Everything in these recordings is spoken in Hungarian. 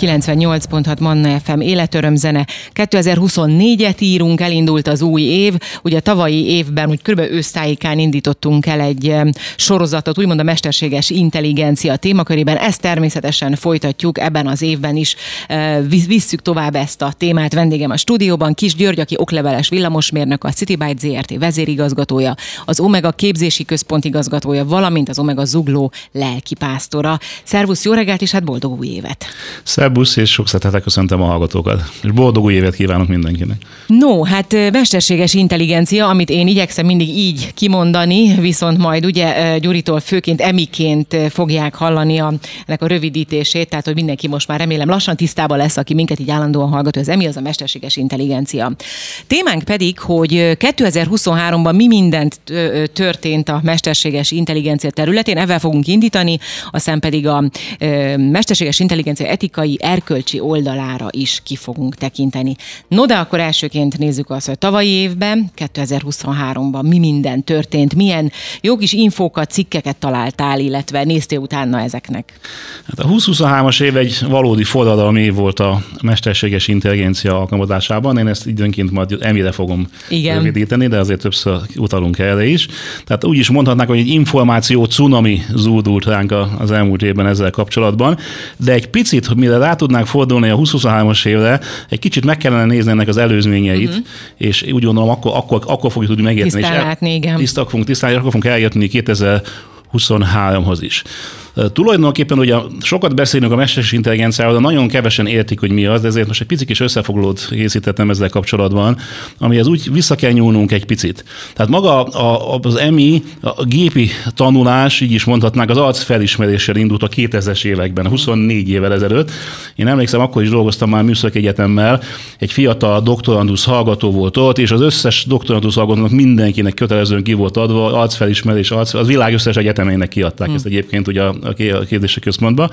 98.6 Manna FM életörömzene. 2024-et írunk, elindult az új év. Ugye tavalyi évben, úgy kb. ősztájékán indítottunk el egy em, sorozatot, úgymond a mesterséges intelligencia témakörében. Ezt természetesen folytatjuk ebben az évben is. eh, Visszük tovább ezt a témát. Vendégem a stúdióban Kis György, aki okleveles villamosmérnök, a Citybyte ZRT vezérigazgatója, az Omega képzési központ igazgatója, valamint az Omega zugló lelkipásztora. Szervusz, jó reggelt, és hát boldog új évet! Szerbusz, és sok szeretettel köszöntöm a hallgatókat. És boldog új évet kívánok mindenkinek. No, hát mesterséges intelligencia, amit én igyekszem mindig így kimondani, viszont majd ugye Gyuritól főként emiként fogják hallani a, ennek a rövidítését, tehát hogy mindenki most már remélem lassan tisztában lesz, aki minket így állandóan hallgat, az emi az a mesterséges intelligencia. Témánk pedig, hogy ö, 2023-ban mi mindent történt a mesterséges intelligencia területén, ezzel fogunk indítani, aztán pedig a mesterséges intelligencia etikai, erkölcsi oldalára is ki fogunk tekinteni. No, de akkor elsőként nézzük azt, hogy tavalyi évben, 2023-ban mi minden történt, milyen jó kis infókat, cikkeket találtál, illetve néztél utána ezeknek. Hát a 2023-as év egy valódi forradalmi év volt a mesterséges intelligencia alkalmazásában. Én ezt időnként majd emire fogom Igen. rövidíteni, de azért többször utalunk erre is. Tehát úgy is mondhatnák, hogy egy információ cunami zúdult ránk az elmúlt évben ezzel kapcsolatban, de egy picit, mire rá tudnánk fordulni a 2023-as évre, egy kicsit meg kellene nézni ennek az előzményeit, uh-huh. és úgy gondolom, akkor, akkor, akkor fogjuk tudni megérteni. Tisztán látni, igen. tisztak fogunk tisztán, és akkor fogunk eljutni 2023-hoz is. Tulajdonképpen ugye sokat beszélünk a mesterséges intelligenciáról, de nagyon kevesen értik, hogy mi az, de ezért most egy picit kis összefoglalót készítettem ezzel kapcsolatban, amihez úgy vissza kell nyúlnunk egy picit. Tehát maga a, az EMI, a gépi tanulás, így is mondhatnánk, az arc felismeréssel indult a 2000-es években, 24 évvel ezelőtt. Én emlékszem, akkor is dolgoztam már Műszaki Egyetemmel, egy fiatal doktorandusz hallgató volt ott, és az összes doktorandusz hallgatónak mindenkinek kötelezően ki volt adva, arcfelismerés, arc, az világ összes egyetemének kiadták ezt egyébként ugye a, a ké- a képzési központba.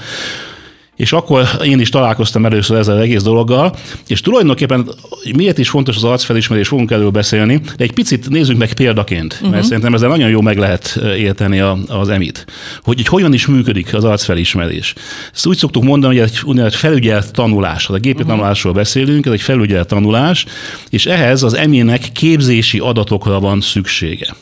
És akkor én is találkoztam először ezzel az egész dologgal, és tulajdonképpen miért is fontos az arcfelismerés, fogunk erről beszélni, de egy picit nézzük meg példaként, uh-huh. mert szerintem ezzel nagyon jó meg lehet érteni a, az emit, hogy, hogy hogyan is működik az arcfelismerés. Ezt úgy szoktuk mondani, hogy egy úgynevezett felügyelt tanulás, ha a gépi uh-huh. tanulásról beszélünk, ez egy felügyelt tanulás, és ehhez az eminek képzési adatokra van szüksége.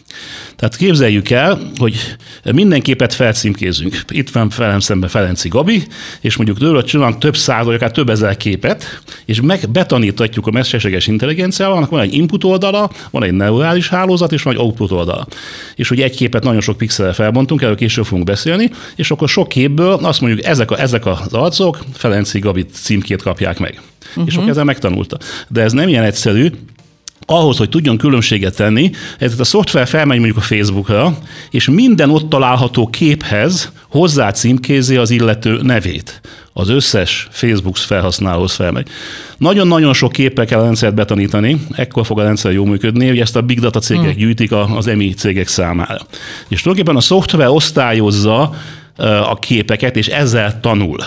Tehát képzeljük el, hogy minden képet felcímkézünk. Itt van velem szemben Ferenci Gabi, és mondjuk tőle csinálunk több száz, vagy akár több ezer képet, és meg betanítatjuk a mesterséges intelligenciával, annak van egy input oldala, van egy neurális hálózat, és van egy output oldala. És hogy egy képet nagyon sok pixelre felbontunk, erről később fogunk beszélni, és akkor sok képből azt mondjuk, ezek, a, ezek az arcok Ferenci Gabi címkét kapják meg. Uh-huh. És akkor ezzel megtanulta. De ez nem ilyen egyszerű, ahhoz, hogy tudjon különbséget tenni, ezért a szoftver felmegy mondjuk a Facebookra, és minden ott található képhez hozzá címkézi az illető nevét. Az összes Facebook felhasználóhoz felmegy. Nagyon-nagyon sok képpel kell a rendszert betanítani, ekkor fog a rendszer jól működni, hogy ezt a big data cégek gyűjtik a- az EMI cégek számára. És tulajdonképpen a szoftver osztályozza a képeket, és ezzel tanul.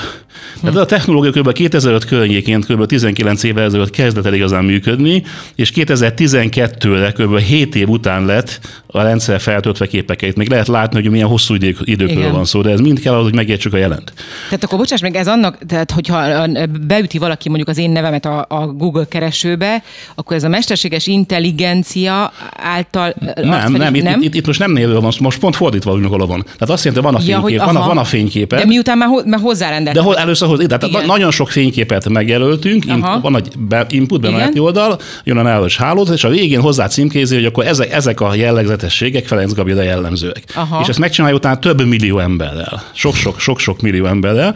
Tehát a technológia kb. 2005 környékén, kb. 19 évvel ezelőtt kezdett el igazán működni, és 2012-re kb. 7 év után lett a rendszer feltöltve képeket. Még lehet látni, hogy milyen hosszú idő, időkről van szó, de ez mind kell, ahhoz, hogy megértsük a jelent. Tehát akkor bocsáss meg, ez annak, tehát hogyha beüti valaki mondjuk az én nevemet a, a Google keresőbe, akkor ez a mesterséges intelligencia által... ö, azt Nem, pedig- nem, itt, Itt, itt, most nem névről van, most pont fordítva vagyunk alapon. Tehát azt jelenti, van a Ja, hogy fénykép, van, a, van a fényképe. De miután már, ho- már hozzárendelt. De hol, először hoz, tehát Igen. na- nagyon sok fényképet megjelöltünk, Aha. van egy be, input, bemeneti oldal, jön a neves hálózat, és a végén hozzá címkézi, hogy akkor ezek, ezek a jellegzetességek Ferenc Gabira jellemzőek. Aha. És ezt megcsinálja utána több millió emberrel. Sok-sok, sok-sok millió emberrel.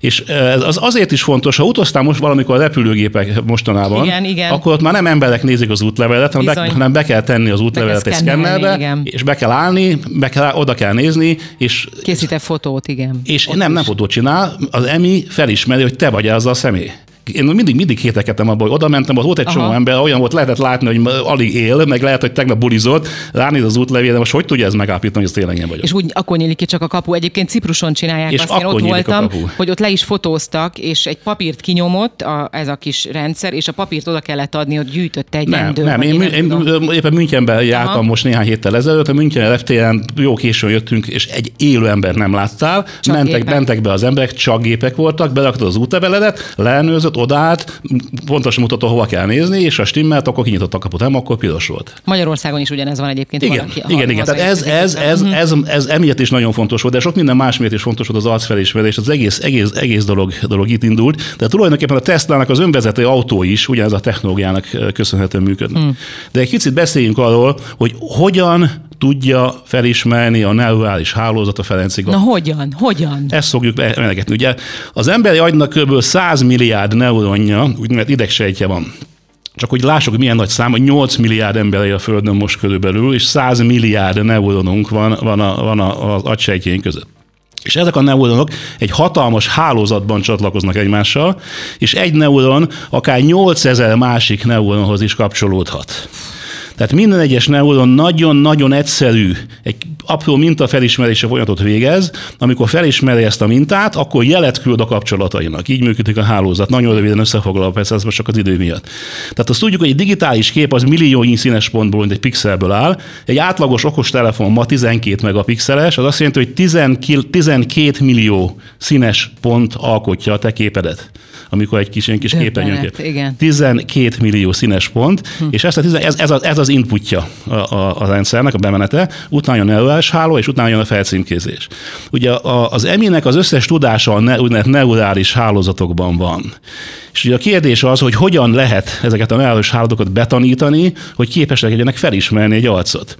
És ez az azért is fontos, ha utaztál most valamikor a repülőgépek mostanában, Igen, igen. akkor ott már nem emberek nézik az útlevelet, hanem be, Bizony. hanem be kell tenni az útlevelet egy szkennerbe, igen. és be kell állni, be kell, oda kell nézni, és Készített fotót, igen. és Ott nem, nem is. fotót csinál, az EMI felismeri, hogy te vagy az a személy. Én mindig, mindig kételkedtem abban, hogy oda mentem, ott volt egy Aha. csomó ember, olyan volt, lehetett látni, hogy alig él, meg lehet, hogy tegnap bulizott, ránéz az útlevél, de most hogy tudja ez megállapítani, hogy ez tényleg én vagyok? És úgy akkor nyílik ki csak a kapu. Egyébként Cipruson csinálják és azt, én ott voltam, hogy ott le is fotóztak, és egy papírt kinyomott a, ez a kis rendszer, és a papírt oda kellett adni, hogy gyűjtött egy nem, rendőr. Nem, én, én, én, éppen Münchenben jártam Aha. most néhány héttel ezelőtt, a München FTN jó későn jöttünk, és egy élő ember nem láttál, mentek, mentek be az emberek, csak gépek voltak, beraktad az útleveledet, leelnőzött, odállt, pontosan mutató, hova kell nézni, és a stimmelt, akkor kinyitott a kaput, nem, akkor piros volt. Magyarországon is ugyanez van egyébként. Igen, valaki, igen, igen. Tehát ez, ez, ez, ez, ez, ez, emiatt is nagyon fontos volt, de sok minden más miatt is fontos volt az arcfelismerés, az egész, egész, egész dolog, dolog itt indult. De tulajdonképpen a Tesla-nak az önvezető autó is ugyanez a technológiának köszönhetően működnek. Hmm. De egy kicsit beszéljünk arról, hogy hogyan tudja felismerni a neurális hálózat a Ferenci Na hogyan? Hogyan? Ezt fogjuk emlegetni. Ugye az emberi agynak kb. 100 milliárd neuronja, úgynevezett idegsejtje van. Csak hogy lássuk, milyen nagy szám, hogy 8 milliárd ember él a Földön most körülbelül, és 100 milliárd neuronunk van, van, a, van a, az agysejtjén között. És ezek a neuronok egy hatalmas hálózatban csatlakoznak egymással, és egy neuron akár 8000 másik neuronhoz is kapcsolódhat. Tehát minden egyes neuron nagyon-nagyon egyszerű, egy apró mintafelismerése folyamatot végez, amikor felismeri ezt a mintát, akkor jelet küld a kapcsolatainak. Így működik a hálózat. Nagyon röviden összefoglalva, persze ez most csak az idő miatt. Tehát azt tudjuk, hogy egy digitális kép az milliónyi színes pontból, mint egy pixelből áll. Egy átlagos okos telefon ma 12 megapixeles, az azt jelenti, hogy 12 millió színes pont alkotja a te képedet amikor egy kis, kis képernyőn igen. 12 millió színes pont, hm. és ez, a, ez, ez, az, ez az inputja a, a, a rendszernek, a bemenete, utána jön a neurális háló, és utána jön a felcímkézés. Ugye az eminek az összes tudása a ne, úgynevezett neurális hálózatokban van. És ugye a kérdés az, hogy hogyan lehet ezeket a neurális hálózatokat betanítani, hogy képesek legyenek felismerni egy arcot.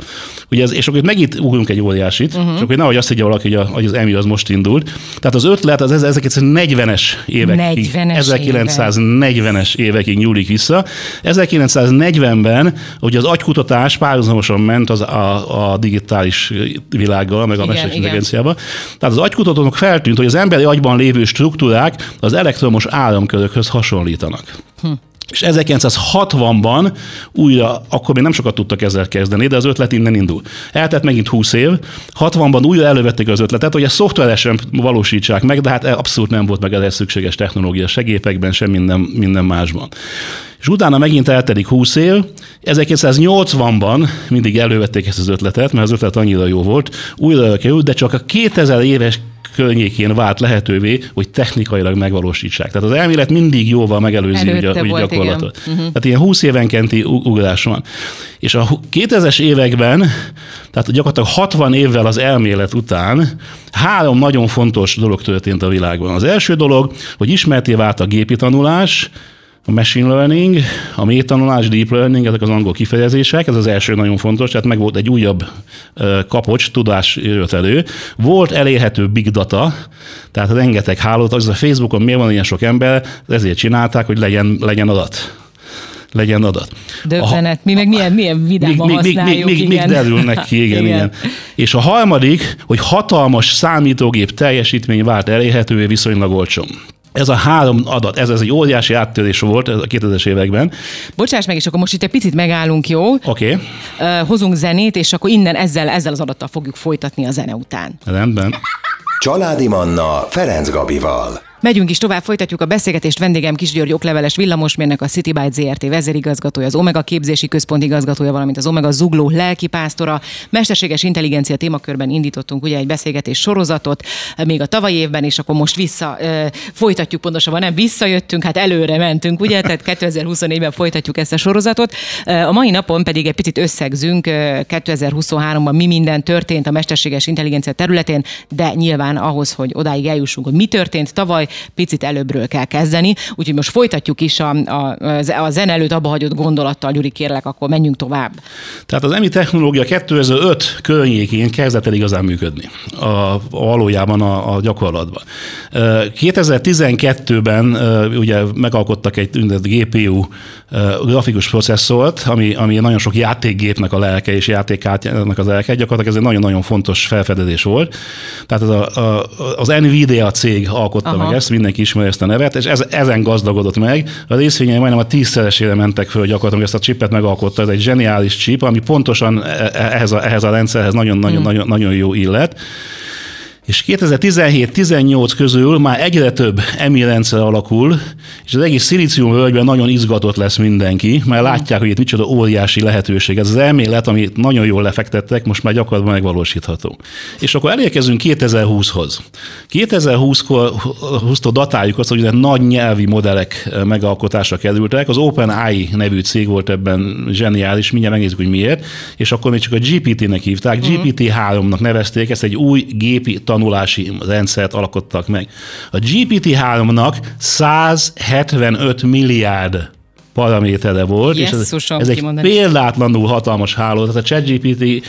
Ugye ez, és akkor megint ugrunk egy óriásit, uh-huh. csak hogy nehogy azt higgye valaki, hogy, az EMI az most indult. Tehát az ötlet az 1940-es évekig, 1940-es évekig nyúlik vissza. 1940-ben, hogy az agykutatás párhuzamosan ment az a, a digitális világgal, meg a mesterséges intelligenciával. Tehát az agykutatónak feltűnt, hogy az emberi agyban lévő struktúrák az elektromos áramkörökhöz hasonlítanak. Hm. És 1960-ban újra, akkor még nem sokat tudtak ezzel kezdeni, de az ötlet innen indul. Eltett megint 20 év, 60-ban újra elővették az ötletet, hogy a szoftveresen valósítsák meg, de hát abszolút nem volt meg ez szükséges technológia, se gépekben, sem minden, minden másban. És utána megint eltelik 20 év, 1980-ban mindig elővették ezt az ötletet, mert az ötlet annyira jó volt, újra került, de csak a 2000 éves környékén vált lehetővé, hogy technikailag megvalósítsák. Tehát az elmélet mindig jóval megelőzi úgy a, úgy gyakorlatot. Uh-huh. Tehát ilyen 20 évenkénti ugrás van. És a 2000-es években, tehát gyakorlatilag 60 évvel az elmélet után három nagyon fontos dolog történt a világban. Az első dolog, hogy ismerté vált a gépi tanulás, a machine learning, a mélytanulás, deep learning, ezek az angol kifejezések, ez az első nagyon fontos, tehát meg volt egy újabb kapocs, tudás jött elő. Volt elérhető big data, tehát rengeteg hálózat, az a Facebookon miért van ilyen sok ember, ezért csinálták, hogy legyen, legyen adat legyen adat. Döbbenet, mi meg milyen, milyen vidáman még, használjuk. Még, még, még derülnek ki, igen, igen. igen. És a harmadik, hogy hatalmas számítógép teljesítmény vált elérhetővé viszonylag olcsón. Ez a három adat, ez, ez egy óriási áttörés volt a 2000-es években. Bocsáss meg, és akkor most itt egy picit megállunk, jó? Oké. Okay. Uh, hozunk zenét, és akkor innen ezzel, ezzel az adattal fogjuk folytatni a zene után. Rendben. Családi Manna Ferenc Gabival. Megyünk is tovább, folytatjuk a beszélgetést. Vendégem Kis György okleveles villamosmérnök, a City Byte ZRT vezérigazgatója, az Omega képzési központ igazgatója, valamint az Omega zugló lelkipásztora. Mesterséges intelligencia témakörben indítottunk ugye egy beszélgetés sorozatot, még a tavalyi évben, és akkor most vissza folytatjuk pontosabban, nem visszajöttünk, hát előre mentünk, ugye, tehát 2024-ben folytatjuk ezt a sorozatot. A mai napon pedig egy picit összegzünk 2023-ban mi minden történt a mesterséges intelligencia területén, de nyilván ahhoz, hogy odáig eljussunk, hogy mi történt tavaly, picit előbbről kell kezdeni. Úgyhogy most folytatjuk is a, a, a zene előtt abba hagyott gondolattal, Gyuri, kérlek, akkor menjünk tovább. Tehát az EMI technológia 2005 környékén kezdett el igazán működni a, a valójában a, a gyakorlatban. 2012-ben ugye megalkottak egy GPU grafikus processzort, ami, ami nagyon sok játékgépnek a lelke és játékkártyának az lelke, gyakorlatilag ez egy nagyon-nagyon fontos felfedezés volt. Tehát az, a, a, az Nvidia cég alkotta Aha. meg lesz, mindenki ismeri ezt a nevet, és ez, ezen gazdagodott meg. A részvényei majdnem a tízszeresére mentek föl gyakorlatilag, ezt a chipet megalkotta, ez egy zseniális chip, ami pontosan e, e, ehhez a, ehhez a rendszerhez nagyon-nagyon hmm. nagyon, nagyon jó illet és 2017-18 közül már egyre több EMI rendszer alakul, és az egész szilícium völgyben nagyon izgatott lesz mindenki, mert látják, hogy itt micsoda óriási lehetőség. Ez az elmélet, amit nagyon jól lefektettek, most már gyakorlatban megvalósítható. És akkor elérkezünk 2020-hoz. 2020-tól datáljuk azt, hogy nagy nyelvi modellek megalkotásra kerültek. Az OpenAI nevű cég volt ebben zseniális, mindjárt megnézzük, hogy miért, és akkor még csak a GPT-nek hívták, uh-huh. GPT-3-nak nevezték, ezt egy új gépi tanulási rendszert alkottak meg. A GPT-3-nak 175 milliárd paramétere volt, Jesszusom, és ez, ez egy példátlanul hatalmas háló. Tehát a ChatGPT,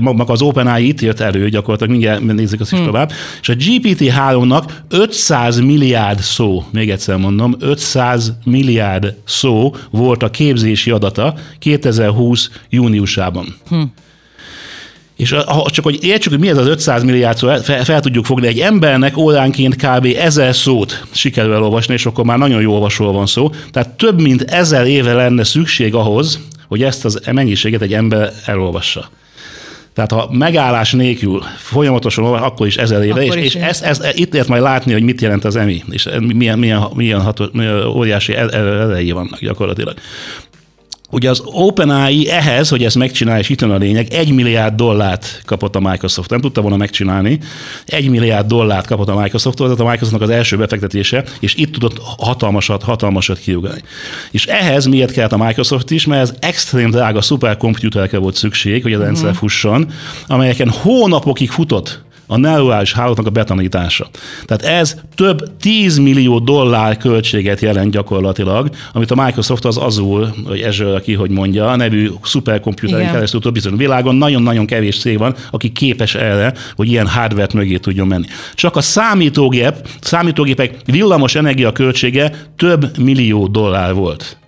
maga az OpenAI itt jött elő, gyakorlatilag mindjárt nézzük azt is hmm. tovább, és a GPT-3-nak 500 milliárd szó, még egyszer mondom, 500 milliárd szó volt a képzési adata 2020 júniusában. Hmm. És csak hogy értsük, hogy mi ez az 500 milliárd szó, fel, fel tudjuk fogni, egy embernek óránként kb. ezer szót sikerül elolvasni, és akkor már nagyon jó olvasóval van szó. Tehát több mint ezer éve lenne szükség ahhoz, hogy ezt az mennyiséget egy ember elolvassa. Tehát ha megállás nélkül folyamatosan olvas, akkor is ezer éve, és, és ez, ez, itt lehet majd látni, hogy mit jelent az EMI, és milyen, milyen, milyen, ható, milyen óriási erejei vannak gyakorlatilag. Ugye az OpenAI ehhez, hogy ezt megcsinálja, és itt a lényeg, egy milliárd dollárt kapott a Microsoft. Nem tudta volna megcsinálni. Egy milliárd dollárt kapott a Microsoft, tehát a Microsoftnak az első befektetése, és itt tudott hatalmasat, hatalmasat kiugrani. És ehhez miért kellett a Microsoft is, mert ez extrém drága szuperkomputerekre volt szükség, hogy a rendszer uh-huh. fusson, amelyeken hónapokig futott a neurális hálózatnak a betanítása. Tehát ez több 10 millió dollár költséget jelent gyakorlatilag, amit a Microsoft az Azure, vagy Azure, aki hogy mondja, a nevű szuperkomputeren keresztül tud bizony. Világon nagyon-nagyon kevés cég van, aki képes erre, hogy ilyen hardware mögé tudjon menni. Csak a számítógép, számítógépek villamos energia költsége több millió dollár volt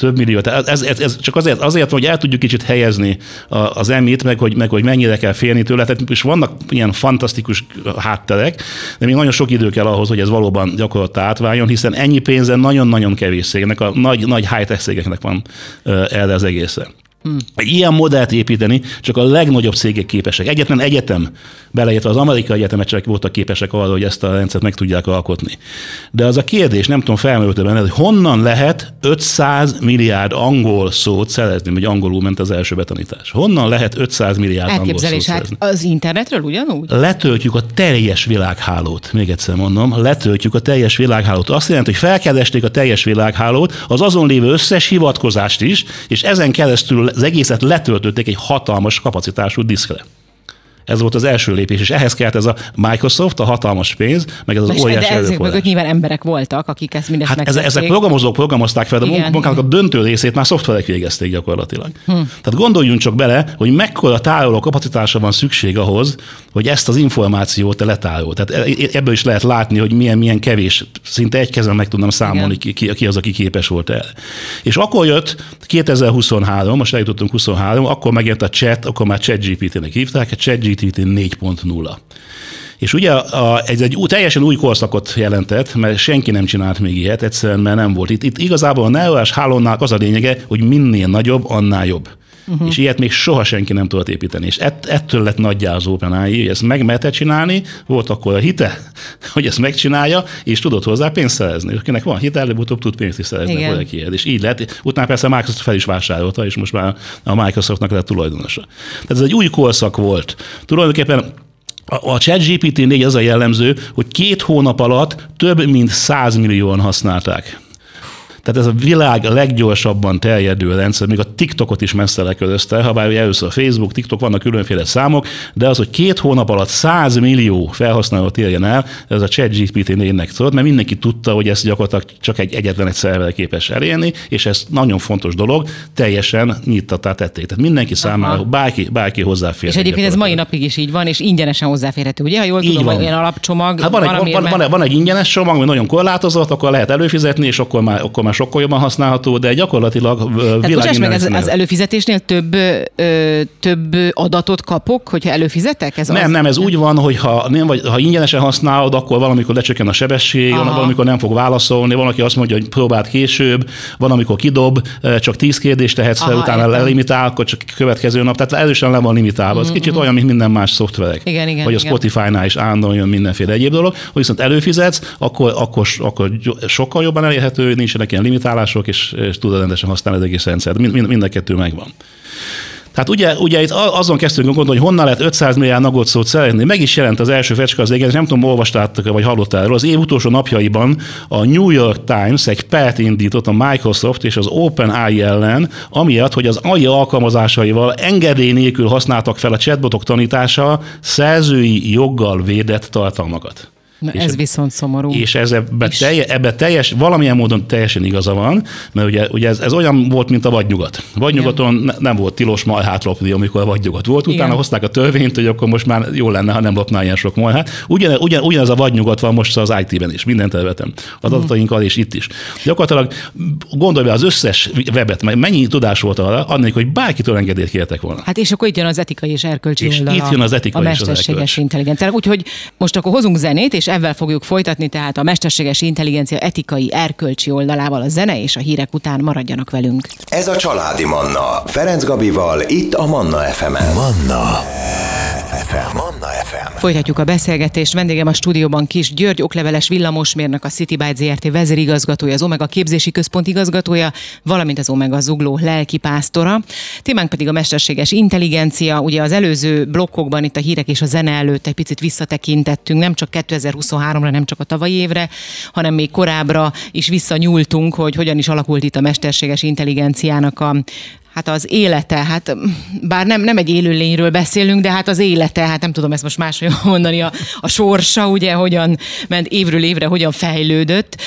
több millió. Tehát ez, ez, ez csak azért, azért, hogy el tudjuk kicsit helyezni az emit, meg hogy, meg hogy mennyire kell félni tőle. Tehát, és vannak ilyen fantasztikus hátterek, de még nagyon sok idő kell ahhoz, hogy ez valóban gyakorlatilag átváljon, hiszen ennyi pénzen nagyon-nagyon kevés cégnek, a nagy, nagy high-tech van erre az egészen. Hmm. Egy ilyen modellt építeni csak a legnagyobb cégek képesek. Egyetlen egyetem, beleértve az amerikai egyetemek csak voltak képesek arra, hogy ezt a rendszert meg tudják alkotni. De az a kérdés, nem tudom, felmerült benne, hogy honnan lehet 500 milliárd angol szót szerezni, vagy angolul ment az első betanítás. Honnan lehet 500 milliárd angol szót hát szerezni? az internetről ugyanúgy? Letöltjük a teljes világhálót, még egyszer mondom, letöltjük a teljes világhálót. Azt jelenti, hogy felkeresték a teljes világhálót, az azon lévő összes hivatkozást is, és ezen keresztül az egészet letöltötték egy hatalmas kapacitású diszkre. Ez volt az első lépés, és ehhez kellett ez a Microsoft, a hatalmas pénz, meg ez az Most, óriási De ezek mögött nyilván emberek voltak, akik ezt mindezt hát ezek, ezek programozók programozták fel, de a munkának a döntő részét már szoftverek végezték gyakorlatilag. Hm. Tehát gondoljunk csak bele, hogy mekkora tároló kapacitása van szükség ahhoz, hogy ezt az információt te letárol. Tehát e- e- ebből is lehet látni, hogy milyen, milyen kevés, szinte egy kezem meg tudnam számolni, ki, ki, az, aki képes volt el. És akkor jött 2023, most eljutottunk 23, akkor megjelent a chat, akkor már chat GPT-nek hívták, a chat GPT 4.0. És ugye a, ez egy teljesen új korszakot jelentett, mert senki nem csinált még ilyet, egyszerűen mert nem volt. Itt, itt igazából a neurális hálónál az a lényege, hogy minél nagyobb, annál jobb. Uh-huh. És ilyet még soha senki nem tudott építeni. És ett, ettől lett nagyjá az OpenAI, hogy ezt meg csinálni, volt akkor a hite, hogy ezt megcsinálja, és tudott hozzá pénzt szerezni. Akinek van hite, előbb-utóbb tud pénzt is szerezni valaki És így lett. Utána persze a Microsoft fel is vásárolta, és most már a Microsoftnak lett tulajdonosa. Tehát ez egy új korszak volt. Tulajdonképpen a ChatGPT 4 az a jellemző, hogy két hónap alatt több mint 100 millióan használták. Tehát ez a világ leggyorsabban terjedő rendszer, még a TikTokot is messze lekörözte, ha bár először a Facebook, TikTok vannak különféle számok, de az, hogy két hónap alatt 100 millió felhasználót érjen el, ez a ChatGPT 4-nek szólt, mert mindenki tudta, hogy ezt gyakorlatilag csak egy egyetlen egy szerver képes elérni, és ez nagyon fontos dolog, teljesen nyittattá tették. Tehát mindenki számára, Aha. bárki, bárki hozzáfér. És egyébként ez mai napig is így van, és ingyenesen hozzáférhető, ugye? Ha jól Így tudom, van. olyan alapcsomag. Hát van, egy, van, van, van, egy ingyenes csomag, ami nagyon korlátozott, akkor lehet előfizetni, és akkor már, akkor már már sokkal jobban használható, de gyakorlatilag világ meg ez, az előfizetésnél több, ö, több adatot kapok, hogyha előfizetek? Ez nem, az? nem, ez nem. úgy van, hogy ha, nem vagy, ha ingyenesen használod, akkor valamikor lecsökken a sebesség, Aha. valamikor nem fog válaszolni, valaki azt mondja, hogy próbáld később, van, amikor kidob, csak tíz kérdést tehetsz fel, Aha, utána értem. lelimitál, akkor csak következő nap. Tehát erősen le van limitálva. Ez mm-hmm. kicsit olyan, mint minden más szoftverek. Igen, igen, vagy a Spotify-nál is állandóan jön mindenféle egyéb dolog. Ha viszont előfizetsz, akkor, akkor, akkor sokkal jobban elérhető, nincsenek ilyen limitálások, és, és tudod rendesen használni az egész rendszert. Mind, mind, mind a kettő megvan. Tehát ugye, ugye itt azon kezdtünk gondolni, hogy honnan lehet 500 milliárd nagot szót szeretni. Meg is jelent az első fecske az égen, nem tudom, olvastátok vagy hallottál erről. Az év utolsó napjaiban a New York Times egy pert indított a Microsoft és az OpenAI ellen, amiatt, hogy az AI alkalmazásaival engedély nélkül használtak fel a chatbotok tanítása szerzői joggal védett tartalmakat. Na és ez viszont szomorú. És ez ebbe, telje, ebbe teljes, valamilyen módon teljesen igaza van, mert ugye, ugye ez, ez olyan volt, mint a vadnyugat. Vadnyugaton ne, nem volt tilos malhát lopni, amikor a vadnyugat volt. Utána Igen. hozták a törvényt, hogy akkor most már jó lenne, ha nem lopnál ilyen sok malhát. Ugyan, ugyan, ugyanaz a vadnyugat van most az IT-ben is, minden területen. Az mhm. adatainkkal és itt is. Gyakorlatilag gondolj be az összes webet, mennyi tudás volt arra, annak, hogy bárkitől engedélyt kértek volna. Hát és akkor itt jön az etikai és erkölcsi és oldala. itt jön az etikai a mesterséges intelligencia. Úgyhogy most akkor hozunk zenét, és ebben fogjuk folytatni, tehát a mesterséges intelligencia etikai, erkölcsi oldalával a zene és a hírek után maradjanak velünk. Ez a Családi Manna. Ferenc Gabival, itt a Manna FM-en. Manna FM. Manna FM. Folytatjuk a beszélgetést. Vendégem a stúdióban Kis György, okleveles villamosmérnök, a City Byte ZRT vezérigazgatója, az Omega képzési központ igazgatója, valamint az Omega zugló lelkipásztora. Témánk pedig a mesterséges intelligencia. Ugye az előző blokkokban itt a hírek és a zene előtt egy picit visszatekintettünk, nem csak 2023-ra, nem csak a tavalyi évre, hanem még korábbra is visszanyúltunk, hogy hogyan is alakult itt a mesterséges intelligenciának a hát az élete, hát bár nem, nem egy élőlényről beszélünk, de hát az élete, hát nem tudom ezt most máshogy mondani, a, a sorsa ugye hogyan ment évről évre, hogyan fejlődött,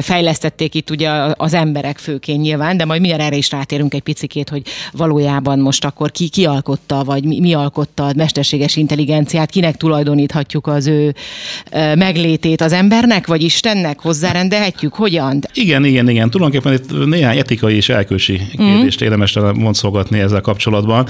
fejlesztették itt ugye az emberek főként nyilván, de majd mindjárt erre is rátérünk egy picikét, hogy valójában most akkor ki, ki alkotta, vagy mi, mi alkotta a mesterséges intelligenciát, kinek tulajdoníthatjuk az ő meglétét az embernek, vagy Istennek hozzárendelhetjük, hogyan? Igen, igen, igen. Tulajdonképpen itt néhány etikai és elkölcsi mm kérdést érdemes mondszolgatni ezzel kapcsolatban.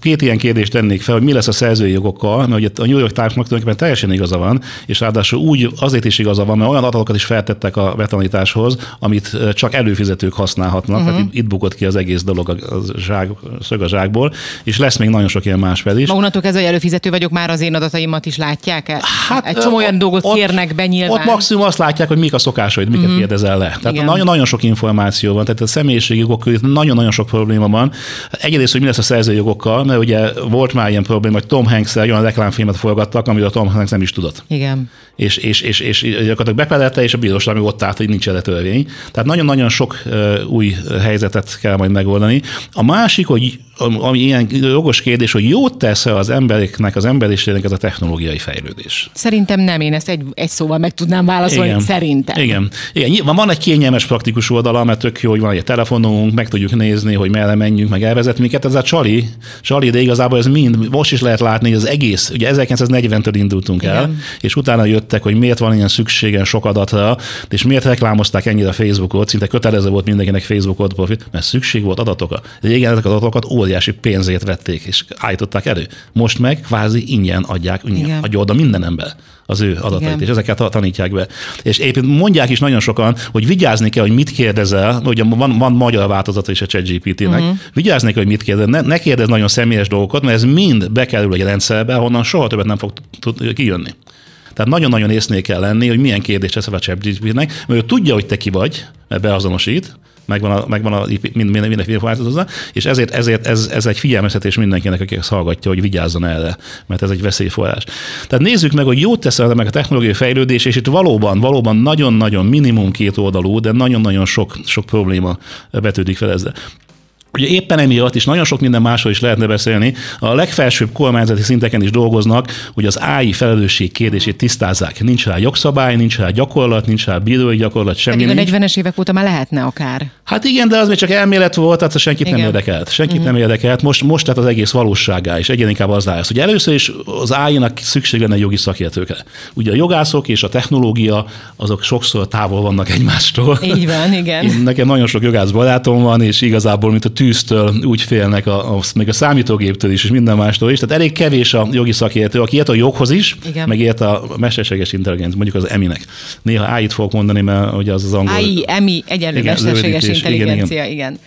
Két ilyen kérdést tennék fel, hogy mi lesz a szerzői jogokkal, mert ugye a New York Timesnak tulajdonképpen teljesen igaza van, és ráadásul úgy azért is igaza van, mert olyan adatokat is feltettek a betanításhoz, amit csak előfizetők használhatnak, uh-huh. tehát itt bukott ki az egész dolog a zsák, szög a zsákból, és lesz még nagyon sok ilyen más fel is. Ma onnantól kezdve, hogy előfizető vagyok, már az én adataimat is látják? Hát, Egy csomó olyan dolgot ott, kérnek be nyilván. Ott maximum azt látják, hogy mik a szokásaid, miket uh-huh. kérdezel le. Tehát nagyon-nagyon sok információ van, tehát a személyiségi jogok nagyon nagyon sok probléma van. Egyrészt, hogy mi lesz a szerzőjogokkal, mert ugye volt már ilyen probléma, hogy Tom hanks olyan reklámfilmet forgattak, amit a Tom Hanks nem is tudott. Igen. És, és, és, és gyakorlatilag bepedelte, és a bíróság még ott állt, hogy nincs erre törvény. Tehát nagyon-nagyon sok új helyzetet kell majd megoldani. A másik, hogy ami ilyen jogos kérdés, hogy jót tesz az embereknek, az emberiségnek ez a technológiai fejlődés? Szerintem nem, én ezt egy, egy szóval meg tudnám válaszolni, Igen. szerintem. Igen. Igen. Van, van egy kényelmes praktikus oldala, mert tök jó, hogy van egy telefonunk, meg tudjuk nézni, hogy merre menjünk, meg elvezet minket. Ez a csali, csali, de igazából ez mind, most is lehet látni, hogy az egész, ugye 1940-től indultunk el, Igen. és utána jöttek, hogy miért van ilyen szükségen sok adatra, és miért reklámozták ennyire a Facebookot, szinte kötelező volt mindenkinek Facebookot mert szükség volt adatokra. Régen ezek az adatokat óriási pénzét vették, és állították elő. Most meg kvázi ingyen adják, ingyen adja oda minden ember az ő adatait, Igen. és ezeket tanítják be. És éppen mondják is nagyon sokan, hogy vigyázni kell, hogy mit kérdezel, ugye van, van magyar változata is a ChatGPT-nek, uh-huh. vigyázni kell, hogy mit kérdezel, ne, ne kérdez nagyon személyes dolgokat, mert ez mind bekerül egy rendszerbe, honnan soha többet nem fog kijönni. Tehát nagyon-nagyon észnél kell lenni, hogy milyen kérdés teszel a ChatGPT-nek, mert ő tudja, hogy te ki vagy, mert beazonosít, megvan a, megvan a mind, minden, minden információ és ezért, ezért ez, ez egy figyelmeztetés mindenkinek, aki ezt hallgatja, hogy vigyázzon erre, mert ez egy veszélyforrás. Tehát nézzük meg, hogy jót tesz meg a technológiai fejlődés, és itt valóban, valóban nagyon-nagyon minimum két oldalú, de nagyon-nagyon sok, sok probléma vetődik fel ezzel. Ugye éppen emiatt is nagyon sok minden másról is lehetne beszélni. A legfelsőbb kormányzati szinteken is dolgoznak, hogy az AI felelősség kérdését tisztázzák. Nincs rá jogszabály, nincs rá gyakorlat, nincs rá bírói gyakorlat, semmi Pedig a 40-es évek óta már lehetne akár. Hát igen, de az még csak elmélet volt, tehát senkit igen. nem érdekelt. Senkit uh-huh. nem érdekelt. Most, most tehát az egész valóságá, és egyre inkább az lesz. Ugye először is az AI-nak szükség lenne jogi szakértőkre. Ugye a jogászok és a technológia azok sokszor távol vannak egymástól. Így van, igen. Én, nekem nagyon sok jogász barátom van, és igazából, mint a tűztől úgy félnek, a, a, még a számítógéptől is, és minden mástól is. Tehát elég kevés a jogi szakértő, aki ért a joghoz is, igen. meg ért a mesterséges intelligencia, mondjuk az eminek. Néha AI-t fogok mondani, mert ugye az az angol. AI, EMI, egyenlő igen, mesterséges intelligencia, igen, igen. igen.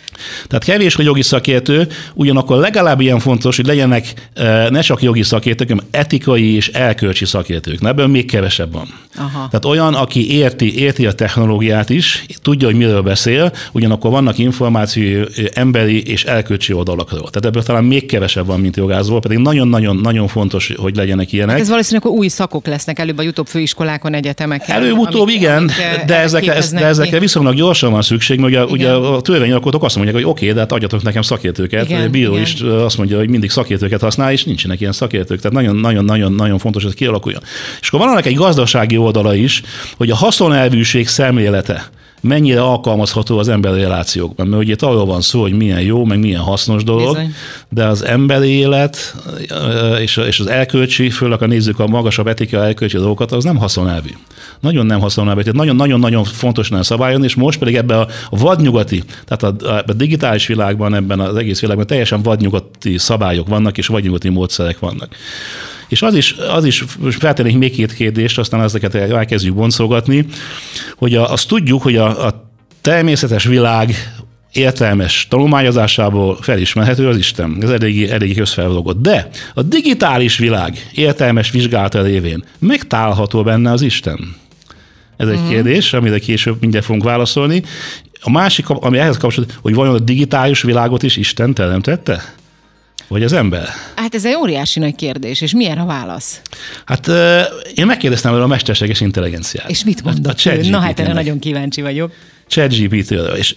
Tehát kevés a jogi szakértő, ugyanakkor legalább ilyen fontos, hogy legyenek e, ne csak jogi szakértők, hanem etikai és elkölcsi szakértők. Ebből még kevesebb van. Aha. Tehát olyan, aki érti, érti a technológiát is, tudja, hogy miről beszél, ugyanakkor vannak információ emberi és elkölcsi oldalakról. Tehát ebből talán még kevesebb van, mint jogászból, pedig nagyon-nagyon-nagyon fontos, hogy legyenek ilyenek. Hát ez valószínűleg akkor új szakok lesznek előbb a YouTube főiskolákon, egyetemeken. Előbb-utóbb igen, de ezekre, de ezekre viszonylag gyorsan van szükség, mert ugye, ugye a törvényalkotók azt mondják, hogy oké, okay, de hát adjatok nekem szakértőket. Igen, a bíró igen. is azt mondja, hogy mindig szakértőket használ, és nincsenek ilyen szakértők. Tehát nagyon-nagyon-nagyon fontos, hogy ez kialakuljon. És akkor van egy gazdasági oldala is, hogy a haszonelvűség szemlélete mennyire alkalmazható az emberi relációkban. Mert ugye itt arról van szó, hogy milyen jó, meg milyen hasznos dolog, Bizony. de az emberi élet és az elkölcsi, főleg a nézzük a magasabb etika elkölcsi dolgokat, az nem haszonelvű. Nagyon nem haszonelvű. Tehát nagyon-nagyon-nagyon fontos lenne szabályon, és most pedig ebbe a vadnyugati, tehát a, a digitális világban, ebben az egész világban teljesen vadnyugati szabályok vannak, és vadnyugati módszerek vannak. És az is, az is feltennék még két kérdést, aztán ezeket elkezdjük boncolgatni, hogy a, azt tudjuk, hogy a, a természetes világ értelmes tanulmányozásából felismerhető az Isten. Ez eléggé, eléggé közfeldolgott. De a digitális világ értelmes vizsgálata révén megtalálható benne az Isten? Ez egy uh-huh. kérdés, amire később mindjárt fogunk válaszolni. A másik, ami ehhez kapcsolódik, hogy vajon a digitális világot is Isten teremtette? Vagy az ember? Hát ez egy óriási nagy kérdés, és milyen a válasz? Hát én megkérdeztem vele a mesterséges intelligenciát. És mit mondott? A, a Na hát erre nagyon kíváncsi vagyok. ChatGPT-ről, és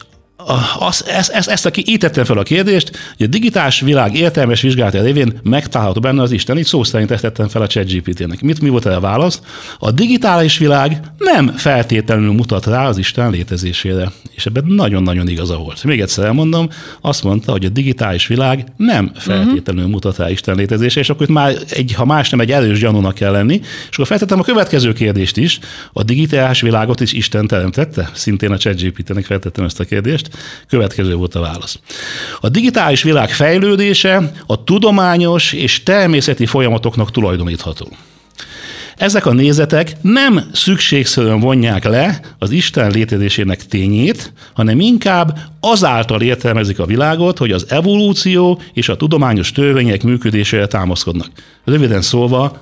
az, ezt, ezt, ezt aki így tettem fel a kérdést, hogy a digitális világ értelmes vizsgálata révén megtalálható benne az Isten. Így szó szerint ezt tettem fel a ChatGPT-nek. Mit, mi volt a válasz? A digitális világ nem feltétlenül mutat rá az Isten létezésére. És ebben nagyon-nagyon igaza volt. Még egyszer elmondom, azt mondta, hogy a digitális világ nem feltétlenül mutat rá Isten létezésére, és akkor itt már egy, ha más nem, egy erős gyanúnak kell lenni. És akkor feltettem a következő kérdést is. A digitális világot is Isten teremtette? Szintén a ChatGPT-nek feltettem ezt a kérdést. Következő volt a válasz. A digitális világ fejlődése a tudományos és természeti folyamatoknak tulajdonítható. Ezek a nézetek nem szükségszerűen vonják le az Isten létezésének tényét, hanem inkább azáltal értelmezik a világot, hogy az evolúció és a tudományos törvények működésére támaszkodnak. Röviden szólva,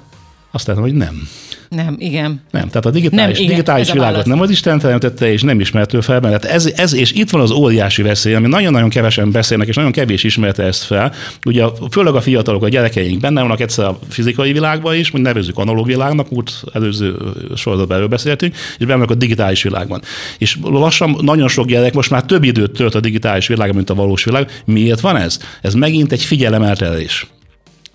azt látom, hogy nem. Nem, igen. Nem, tehát a digitális, nem, igen, digitális világot nem az Isten teremtette, és nem ismertő fel benne. Tehát ez, ez, és itt van az óriási veszély, ami nagyon-nagyon kevesen beszélnek, és nagyon kevés ismerte ezt fel. Ugye főleg a fiatalok, a gyerekeink benne vannak egyszer a fizikai világban is, mint nevezzük analóg világnak, múlt előző sorozatban erről beszéltünk, és benne vannak a digitális világban. És lassan nagyon sok gyerek most már több időt tölt a digitális világban, mint a valós világ. Miért van ez? Ez megint egy figyelemeltelés.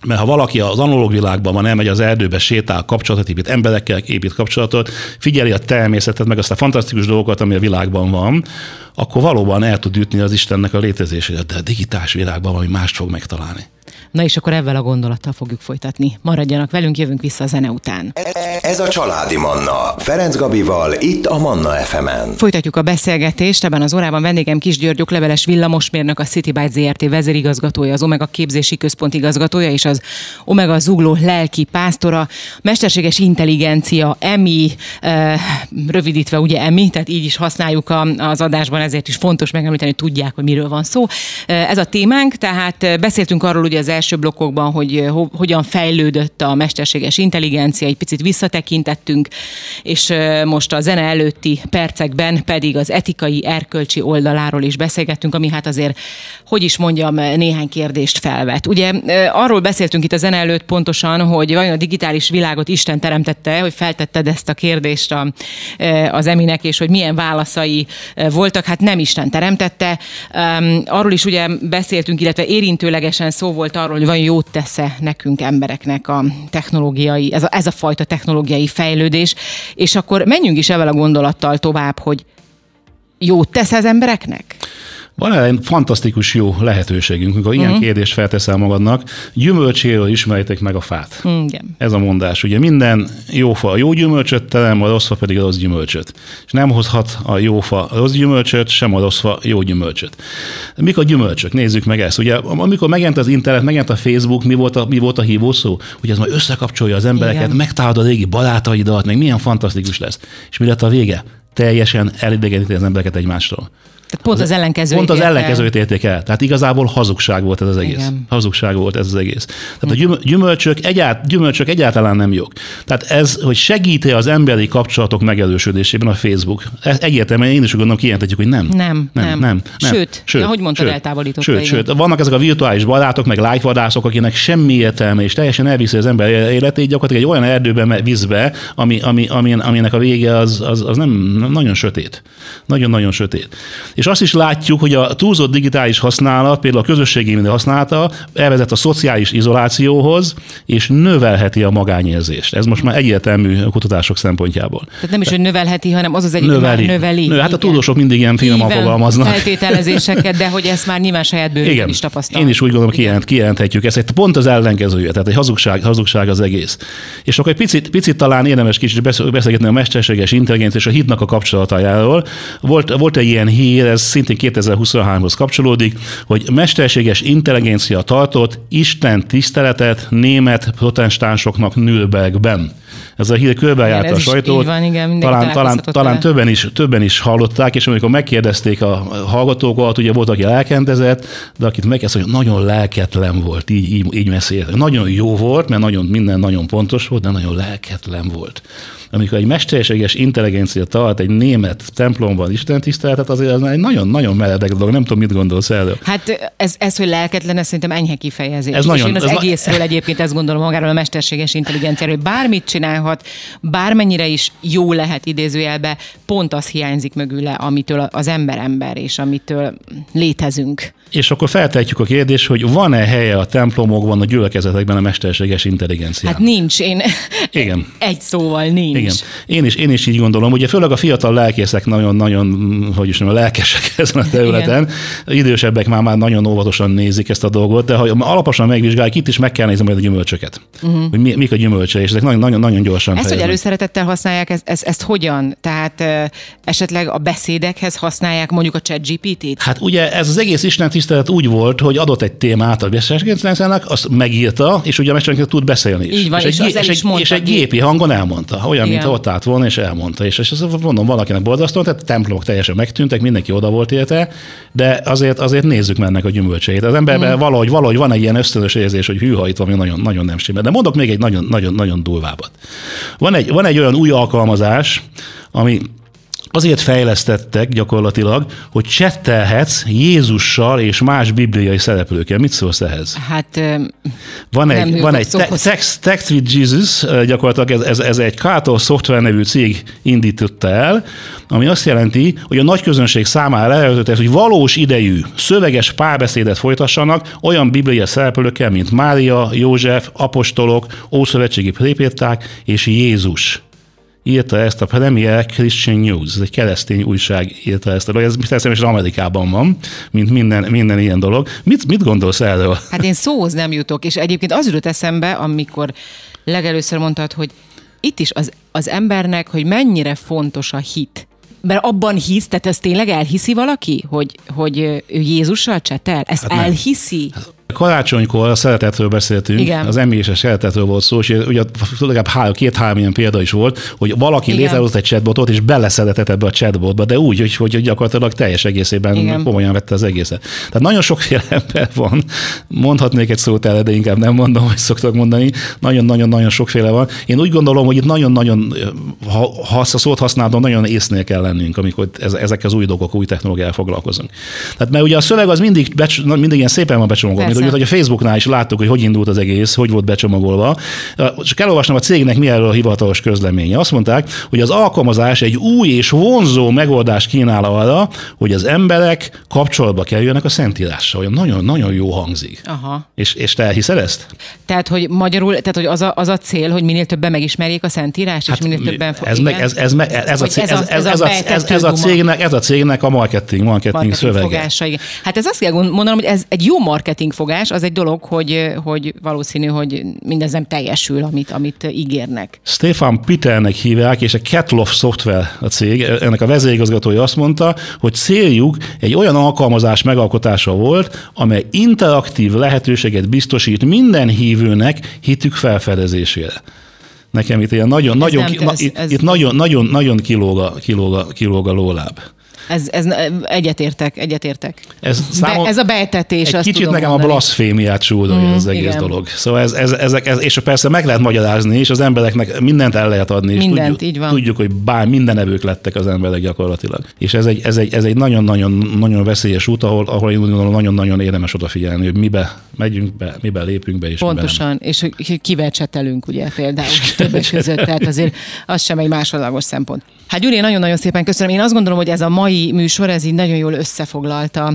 Mert ha valaki az analóg világban van, elmegy az erdőbe, sétál, kapcsolatot épít, emberekkel épít kapcsolatot, figyeli a természetet, meg azt a fantasztikus dolgokat, ami a világban van, akkor valóban el tud jutni az Istennek a létezésére, de a digitális világban valami mást fog megtalálni. Na és akkor ezzel a gondolattal fogjuk folytatni. Maradjanak velünk, jövünk vissza a zene után. Ez a Családi Manna. Ferenc Gabival, itt a Manna fm -en. Folytatjuk a beszélgetést. Ebben az órában vendégem Kis György leveles villamosmérnök, a City Byte ZRT vezérigazgatója, az Omega Képzési Központ igazgatója és az Omega Zugló lelki pásztora, mesterséges intelligencia, EMI, eh, rövidítve ugye EMI, tehát így is használjuk az adásban, ezért is fontos megemlíteni, hogy tudják, hogy miről van szó. Eh, ez a témánk, tehát beszéltünk arról ugye az első első blokkokban, hogy ho, hogyan fejlődött a mesterséges intelligencia, egy picit visszatekintettünk, és most a zene előtti percekben pedig az etikai, erkölcsi oldaláról is beszélgettünk, ami hát azért, hogy is mondjam, néhány kérdést felvet. Ugye arról beszéltünk itt a zene előtt pontosan, hogy vajon a digitális világot Isten teremtette, hogy feltetted ezt a kérdést a, az Eminek, és hogy milyen válaszai voltak, hát nem Isten teremtette. Arról is ugye beszéltünk, illetve érintőlegesen szó volt arról, hogy vajon jót tesz-e nekünk embereknek a technológiai, ez a, ez a fajta technológiai fejlődés, és akkor menjünk is ezzel a gondolattal tovább, hogy jót tesz az embereknek? Van egy fantasztikus jó lehetőségünk, amikor uh-huh. ilyen mhm. kérdést felteszel magadnak, gyümölcséről ismerjétek meg a fát. Igen. Ez a mondás. Ugye minden jó fa a jó gyümölcsöt terem, a rossz fa pedig a rossz gyümölcsöt. És nem hozhat a jó fa a rossz gyümölcsöt, sem a rossz fa jó gyümölcsöt. Mik a gyümölcsök? Nézzük meg ezt. Ugye amikor megjelent az internet, megjelent a Facebook, mi volt a, mi volt a hívószó? Hogy ez majd összekapcsolja az embereket, Igen. megtalálod a régi barátaidat, meg milyen fantasztikus lesz. És mi lett a vége? Teljesen elidegeníti az embereket egymástól. Tehát pont az, az ellenkezőt Pont az ellenkezőt érték el. Tehát igazából hazugság volt ez az egész. Igen. Hazugság volt ez az egész. Tehát a gyümölcsök, egyált, gyümölcsök egyáltalán nem jók. Tehát ez, hogy segíti az emberi kapcsolatok megerősödésében a Facebook. Ez egyértelműen én is gondolom kijelentetjük, hogy nem. Nem, nem. nem, nem, nem. Sőt, sőt, ahogy mondtad, sőt, eltávolította. Sőt, igen. sőt, vannak ezek a virtuális barátok, meg lájkvadászok, akinek semmi értelme, és teljesen elviszi az ember életét, gyakorlatilag egy olyan erdőbe vízbe, ami, ami, ami, aminek a vége az, az, az nem nagyon sötét. Nagyon-nagyon sötét. És azt is látjuk, hogy a túlzott digitális használat, például a közösségi média használata elvezet a szociális izolációhoz, és növelheti a magányérzést. Ez most már egyértelmű kutatások szempontjából. Tehát nem is, hogy növelheti, hanem az az egyik, növeli. Már növeli. Nö, hát a tudósok mindig ilyen finoman fogalmaznak. Feltételezéseket, de hogy ezt már nyilván saját bőrükön is tapasztal. Én is úgy gondolom, kijelent, kijelenthetjük ezt. Pont az ellenkezője, tehát egy hazugság, hazugság az egész. És akkor egy picit, picit talán érdemes kicsit beszélgetni a mesterséges intelligencia és a hitnak a kapcsolatájáról. Volt, volt egy ilyen hír, ez szintén 2023-hoz kapcsolódik, hogy mesterséges intelligencia tartott Isten tiszteletet német protestánsoknak Nürnbergben. Ez a hír körbejárt a sajtót. Van, igen, talán talán, talán többen, is, többen is hallották, és amikor megkérdezték a hallgatókat, ugye volt, aki lelkendezett, de akit megkérdezte, hogy nagyon lelketlen volt, így, így, így mesélt. Nagyon jó volt, mert nagyon, minden nagyon pontos volt, de nagyon lelketlen volt amikor egy mesterséges intelligencia tart egy német templomban Isten tiszteletet, azért az egy nagyon-nagyon meredek dolog. Nem tudom, mit gondolsz erről. Hát ez, ez hogy lelketlen, ez szerintem enyhe kifejezés. Ez nagyon, én az ez egészről na... egyébként ezt gondolom magáról a mesterséges intelligenciáról, hogy bármit csinálhat, bármennyire is jó lehet idézőjelbe, pont az hiányzik mögüle, amitől az ember ember, és amitől létezünk. És akkor feltehetjük a kérdést, hogy van-e helye a templomokban, a gyülekezetekben a mesterséges intelligencia? Hát nincs. Én Igen. egy szóval nincs. Igen. Én is, én is így gondolom. Ugye főleg a fiatal lelkészek nagyon-nagyon, hogy is mondjam, lelkesek ezen a területen. Igen. Idősebbek már, már nagyon óvatosan nézik ezt a dolgot, de ha alaposan megvizsgáljuk, itt is meg kell nézni majd a gyümölcsöket. Uh-huh. Hogy mi, mik a gyümölcse, és ezek nagyon, nagyon, gyorsan. Ezt, hogy előszeretettel használják, ezt, ezt, ezt hogyan? Tehát esetleg a beszédekhez használják mondjuk a chat GPT-t? Hát ugye ez az egész Isten tisztelet úgy volt, hogy adott egy témát a mesterségének, azt megírta, és ugye a mesterségének tud beszélni is. Így van, és, és, egy, és, egy, és egy gépi hangon elmondta, olyan, Igen. mint ott állt volna, és elmondta. És, és ezt mondom, valakinek borzasztó, tehát templomok teljesen megtűntek, mindenki oda volt érte, de azért, azért nézzük mennek a gyümölcseit. Az emberben mm. valahogy, valahogy van egy ilyen ösztönös érzés, hogy hűha, itt valami nagyon, nagyon nem stimmel. De mondok még egy nagyon, nagyon, nagyon durvábbat. Van egy, van egy olyan új alkalmazás, ami azért fejlesztettek gyakorlatilag, hogy csettelhetsz Jézussal és más bibliai szereplőkkel. Mit szólsz ehhez? Hát van egy, van egy text, text with Jesus, gyakorlatilag ez, ez, ez egy Kato Software nevű cég indította el, ami azt jelenti, hogy a nagy közönség számára lehetőt, hogy valós idejű, szöveges párbeszédet folytassanak olyan bibliai szereplőkkel, mint Mária, József, apostolok, ószövetségi prépéták és Jézus írta ezt a Premier Christian News, ez egy keresztény újság írta ezt a ez természetesen Amerikában van, mint minden, minden ilyen dolog. Mit, mit gondolsz erről? Hát én szóhoz nem jutok, és egyébként az jutott eszembe, amikor legelőször mondtad, hogy itt is az, az embernek, hogy mennyire fontos a hit. Mert abban hisz, tehát ez tényleg elhiszi valaki, hogy, hogy ő Jézussal csetel? Ezt hát elhiszi? Hát Karácsonykor a szeretetről beszéltünk, Igen. az a szeretetről volt szó, és ugye legalább két-három ilyen példa is volt, hogy valaki létrehozott egy chatbotot, és beleszedetett ebbe a chatbotba, de úgy, hogy, hogy gyakorlatilag teljes egészében Igen. komolyan vette az egészet. Tehát nagyon sokféle ember van, mondhatnék egy szót el, de inkább nem mondom, hogy szoktak mondani, nagyon-nagyon-nagyon sokféle van. Én úgy gondolom, hogy itt nagyon-nagyon, ha, ha azt a szót használom, nagyon észnél kell lennünk, amikor ezek az új dolgok, új technológiával foglalkozunk. Tehát mert ugye a szöveg az mindig, becs, mindig ilyen szépen van becsomagolva, mint hogy a Facebooknál is láttuk, hogy hogy indult az egész, hogy volt becsomagolva. Csak elolvasnom a cégnek mi erről a hivatalos közleménye. Azt mondták, hogy az alkalmazás egy új és vonzó megoldást kínál arra, hogy az emberek kapcsolatba kerüljenek a Szentírással. Olyan nagyon-nagyon jó hangzik. Aha. És, és te elhiszed ezt? Tehát, hogy magyarul, tehát, hogy az a, az a cél, hogy minél többen megismerjék a Szentírás, hát, és minél többen ez, meg, ez, ez, ez, ez, a, ez, ez, ez, a, ez, ez, a cégnek, ez a cégnek a marketing, marketing, marketing szövege. Fogása, igen. Hát ez azt kell mondanom, hogy ez egy jó marketing fogás, az egy dolog, hogy, hogy valószínű, hogy mindez nem teljesül, amit, amit ígérnek. Stefan Peternek hívják, és a Catloff Software a cég, ennek a vezérigazgatója azt mondta, hogy céljuk egy olyan alkalmazás megalkotása volt, amely interaktív lehetőséget biztosít minden hívőnek hitük felfedezésére. Nekem itt ilyen nagyon, nagyon, ki, ez, ez, itt nagyon, nagyon, nagyon kilóg a, kilóg a, kilóg a lólláb. Ez, ez egyetértek, egyetértek. Ez, számom, Be, ez a betetés. Egy kicsit nekem mondani. a blaszfémiát súlyolja mm, az egész igen. dolog. Szóval ez, ez, ezek, ez, és persze meg lehet magyarázni, és az embereknek mindent el lehet adni. És mindent, tudjuk, így van. Tudjuk, hogy bár minden evők lettek az emberek gyakorlatilag. És ez egy, ez egy, ez egy nagyon-nagyon nagyon veszélyes út, ahol, ahol én gondolom nagyon-nagyon érdemes odafigyelni, hogy mibe megyünk be, mibe lépünk be. És Pontosan, és hogy kivel csetelünk, ugye például többek között, tehát azért az sem egy másodlagos szempont. Hát Gyuri, nagyon-nagyon szépen köszönöm. Én azt gondolom, hogy ez a mai műsor, ez így nagyon jól összefoglalta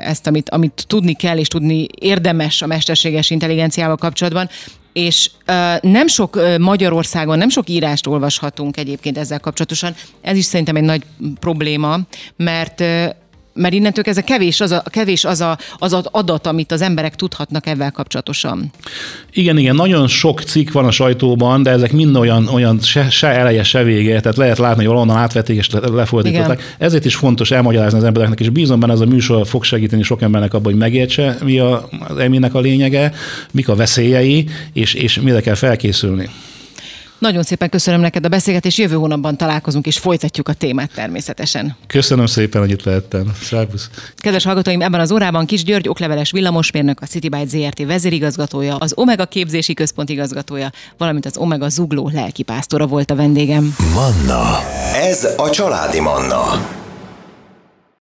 ezt, amit, amit tudni kell és tudni érdemes a mesterséges intelligenciával kapcsolatban és uh, nem sok uh, Magyarországon, nem sok írást olvashatunk egyébként ezzel kapcsolatosan. Ez is szerintem egy nagy probléma, mert mert innentől ez a kevés az a, kevés az, a, az az adat, amit az emberek tudhatnak ebben kapcsolatosan. Igen, igen, nagyon sok cikk van a sajtóban, de ezek mind olyan, olyan se, se eleje, se vége, tehát lehet látni, hogy valahonnan átvették és lefordították. Ezért is fontos elmagyarázni az embereknek, és bízom benne ez a műsor fog segíteni sok embernek abban, hogy megértse, mi a, az a lényege, mik a veszélyei, és, és mire kell felkészülni. Nagyon szépen köszönöm neked a beszélgetést, jövő hónapban találkozunk és folytatjuk a témát természetesen. Köszönöm szépen, hogy itt lehettem. Szervusz. Kedves hallgatóim, ebben az órában Kis György okleveles villamosmérnök, a CityByte ZRT vezérigazgatója, az Omega képzési központ igazgatója, valamint az Omega zugló lelkipásztora volt a vendégem. Manna. Ez a családi Manna.